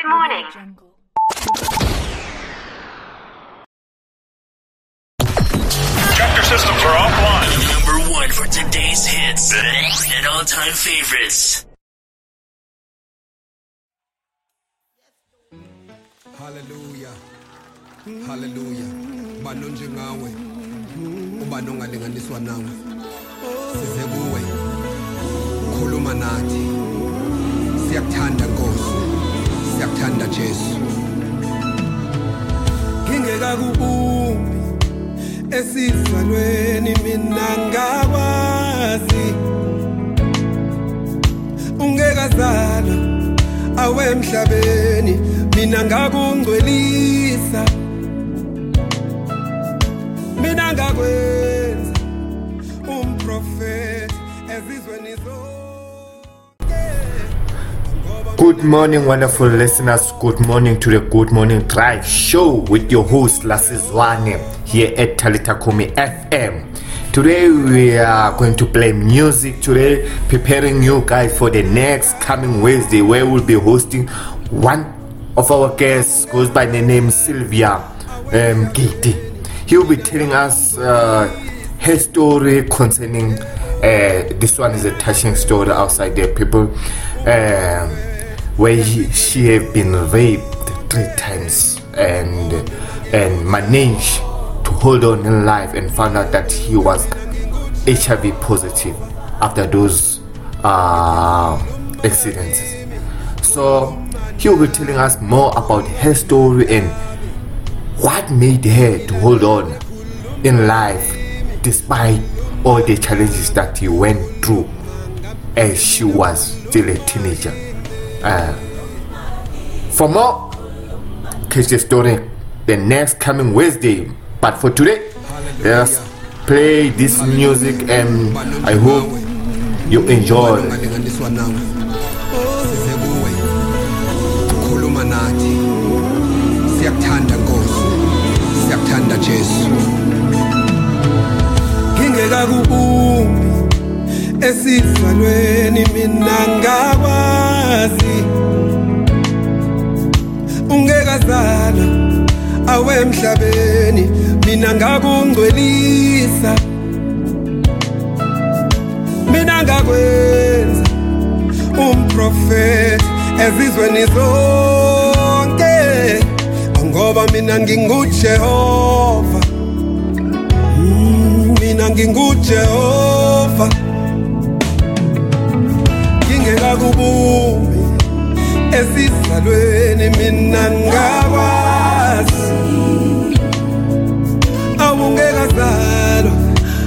Good morning. Chapter systems are offline. Number one for today's hits. And all-time favorites. haleluya haleluya ubani onjengawe ubani ongalinganiswa nawe? Size kuwe. Khuluma nathi. Siyakuthanda nkosi siyakuthanda jesu. Ngingekakubumbi esizalweni mina ngakwazi. Ungekazala awe emhlabeni mina ngakungcwelisa. Mina ngakwenza Good morning, wonderful listeners. Good morning to the Good Morning Drive show with your host Lasizwane here at Talitakumi FM. Today we are going to play music today, preparing you guys for the next coming Wednesday where we'll be hosting one of our guests goes by the name Sylvia um, Giti. He'll be telling us uh, her story concerning uh, this one is a touching story outside there, people. Um, where he, she have been raped three times and and managed to hold on in life and found out that he was HIV positive after those uh, accidents. So he will be telling us more about her story and what made her to hold on in life despite all the challenges that he went through as she was still a teenager. Uh, for more, catch the story the next coming Wednesday. But for today, let's play this music and I hope you enjoy. ongalinganiswa nawe size kuwe khuluma nathi siyakuthanda nkosi siyakuthanda jesu ngingekakubumbi esizalweni mina ngakwazi. Ungekazala awe emhlabeni mina ngakungcwelisa. Mina ngakwenza umprofeti ezizweni zonke. Ngoba mina ngingujehova. Mm, mina ngingujehova. Ngingekakubumbi esizalweni mina ngakwazi. Awungekazalwa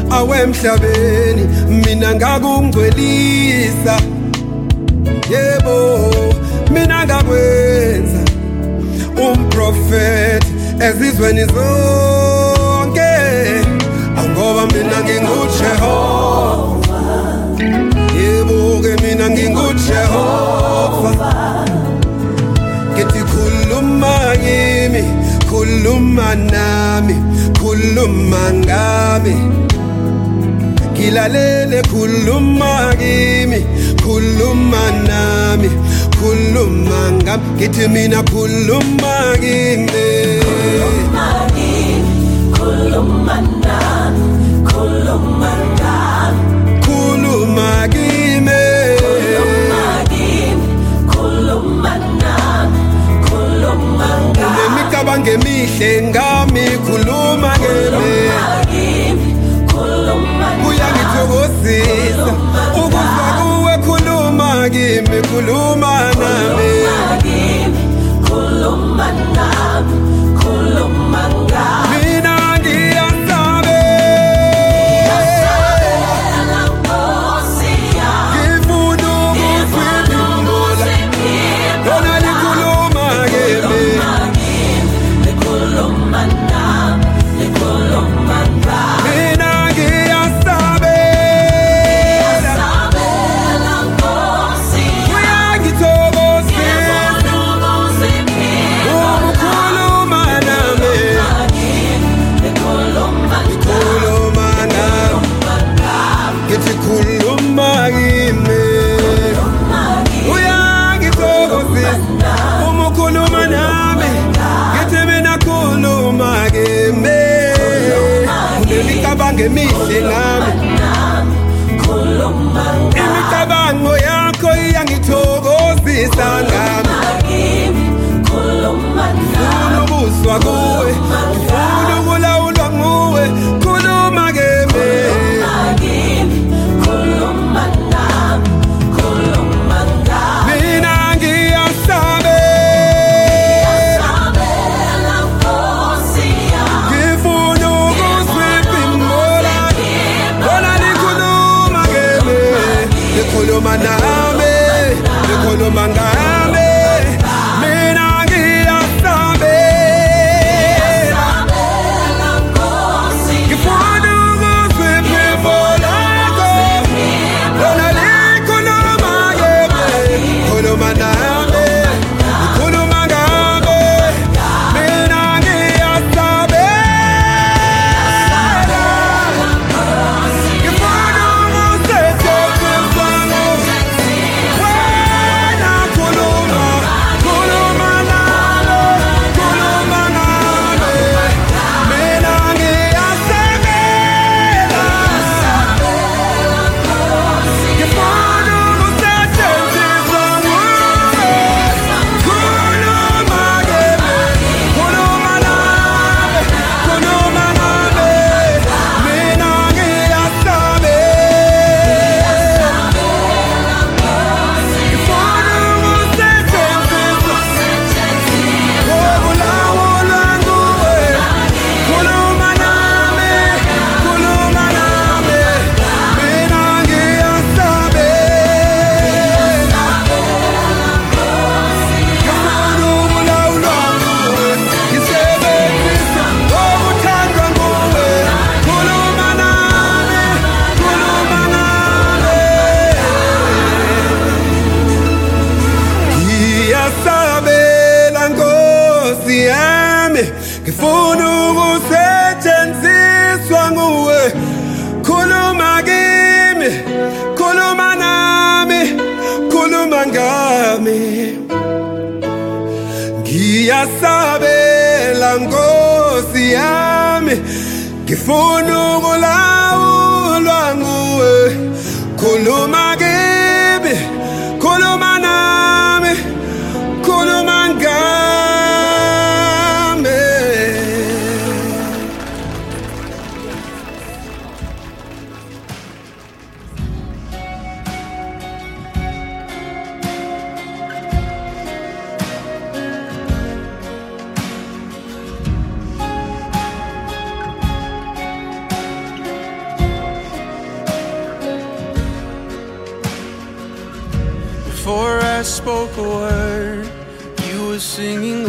awemhlabeni mina ngakungcwelisa. Yebo mina ngakwenza umprofeti ezizweni zonke. Ngoba mina ngingujehova. Mina ngingujehova. Ngithi khuluma kimi khuluma nami khuluma ngami. Ngilalele khuluma kimi khuluma nami khuluma ngami. Ngithi mina khuluma kimi khuluma unemicabango emihle ngami khuluma kimi kuyangithokozisa ukuzwa kuwe khuluma kimi khuluma nami. Mina ngiyasabela Kifuno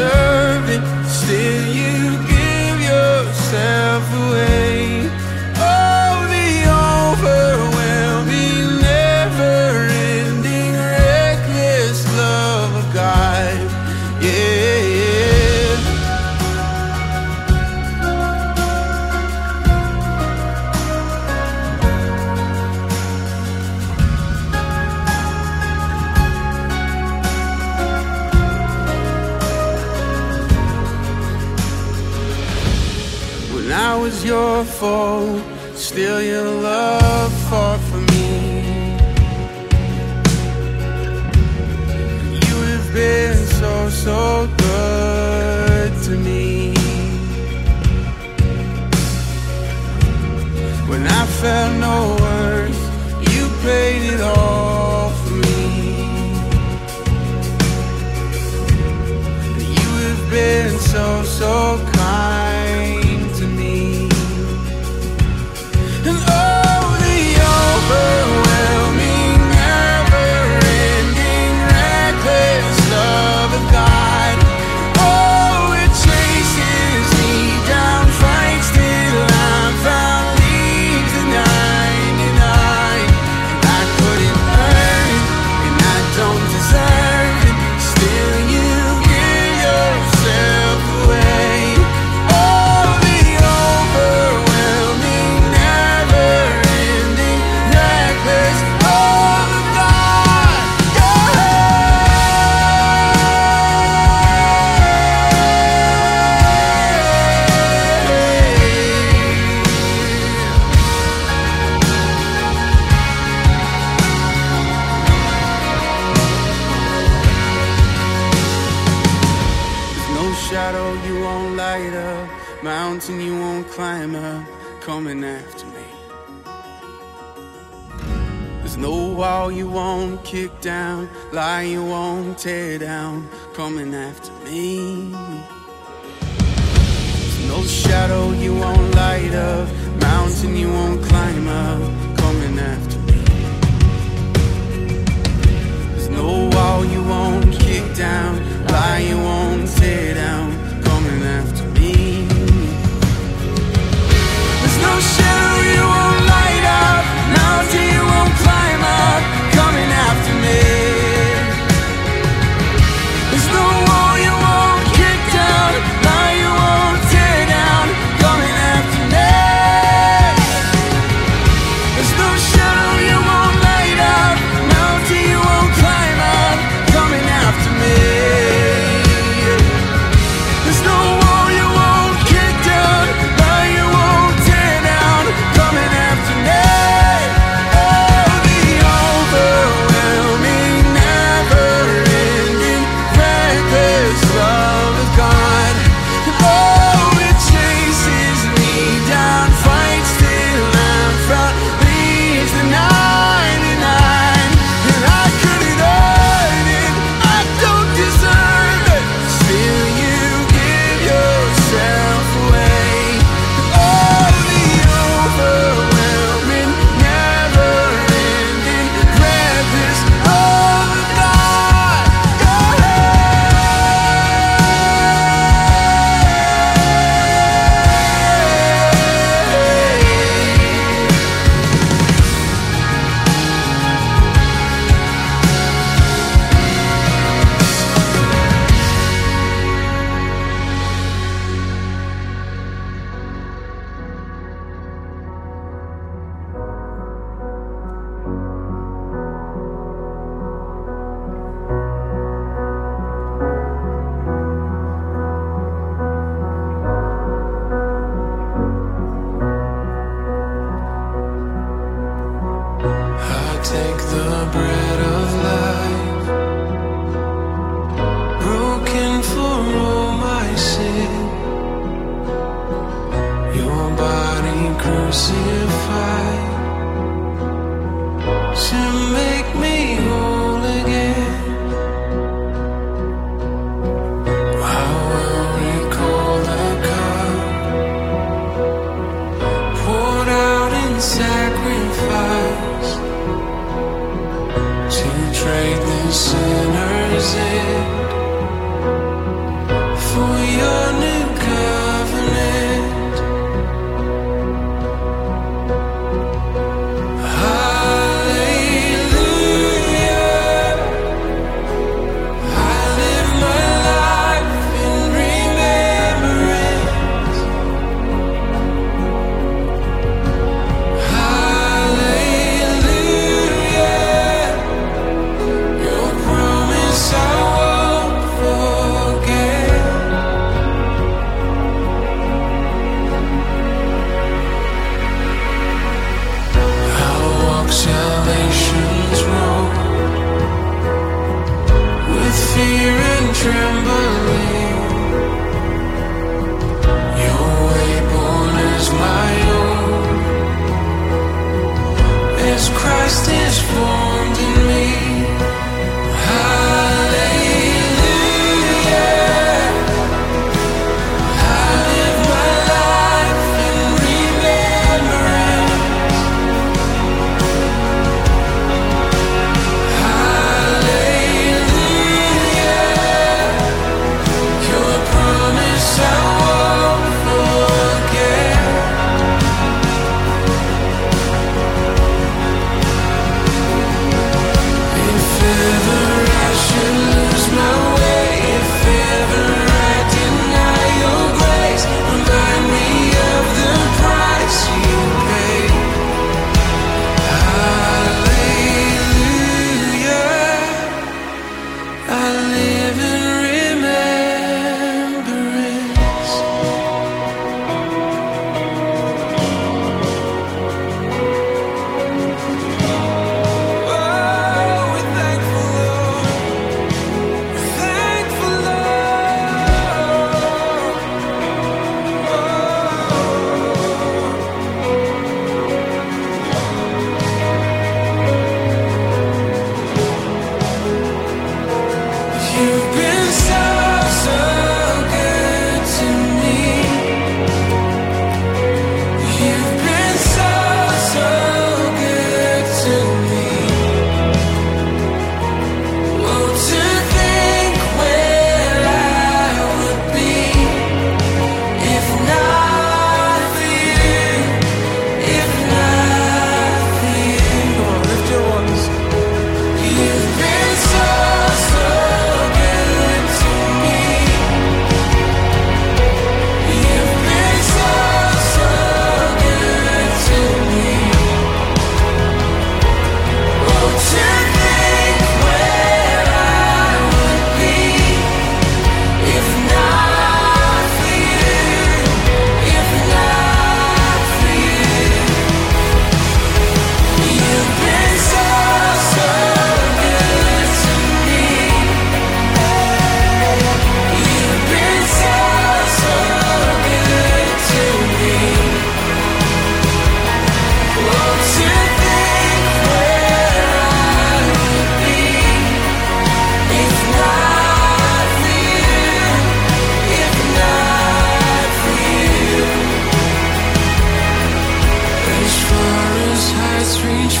deserve your fault. Still your love far from me. You have been so, so good to me. When I felt no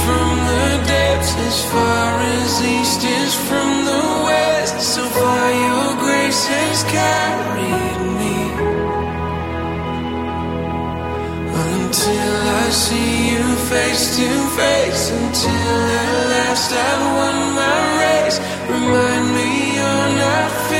from the depths, as far as east is from the west. So far, your grace has carried me until I see you face to face. Until at last I've won my race. Remind me you're not finished.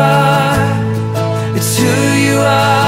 are, it's who you are.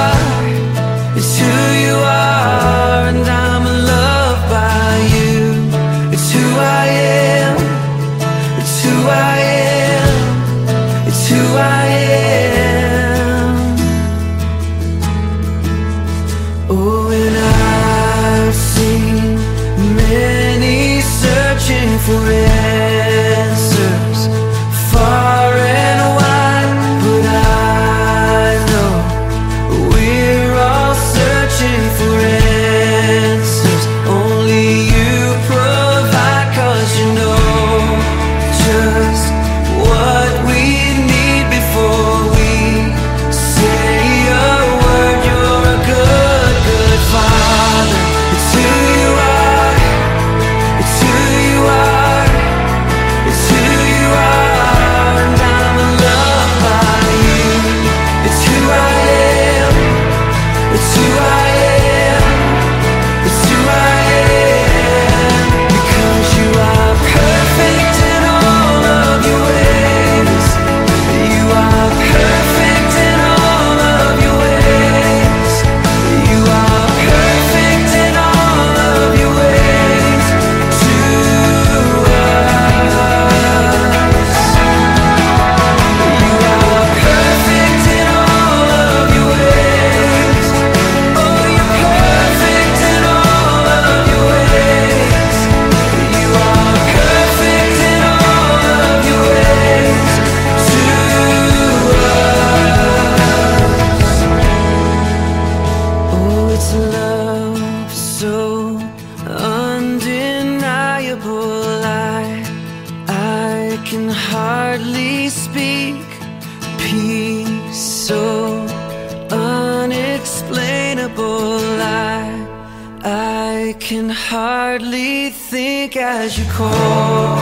can hardly think as you call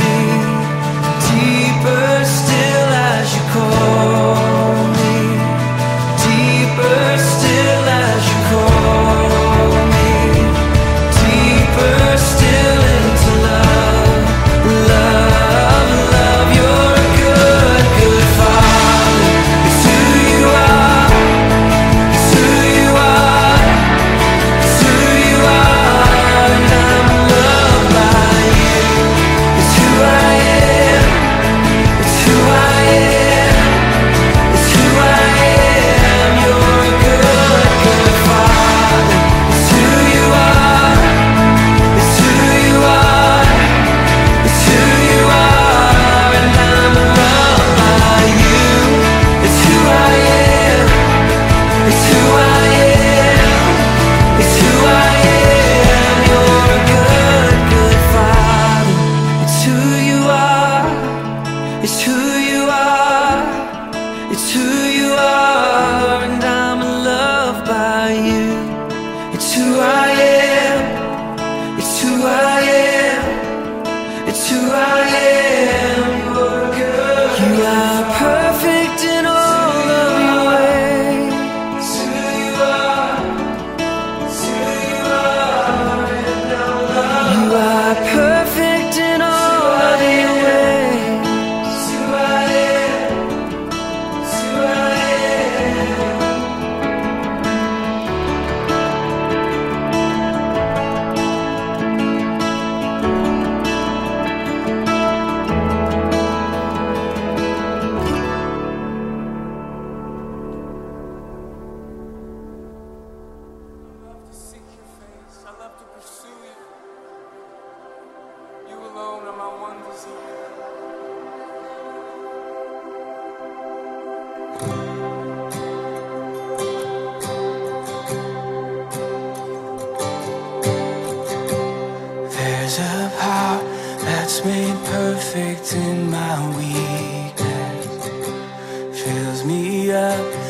me, deeper still as you call. Of apart That's made perfect in my weakness. Fills me up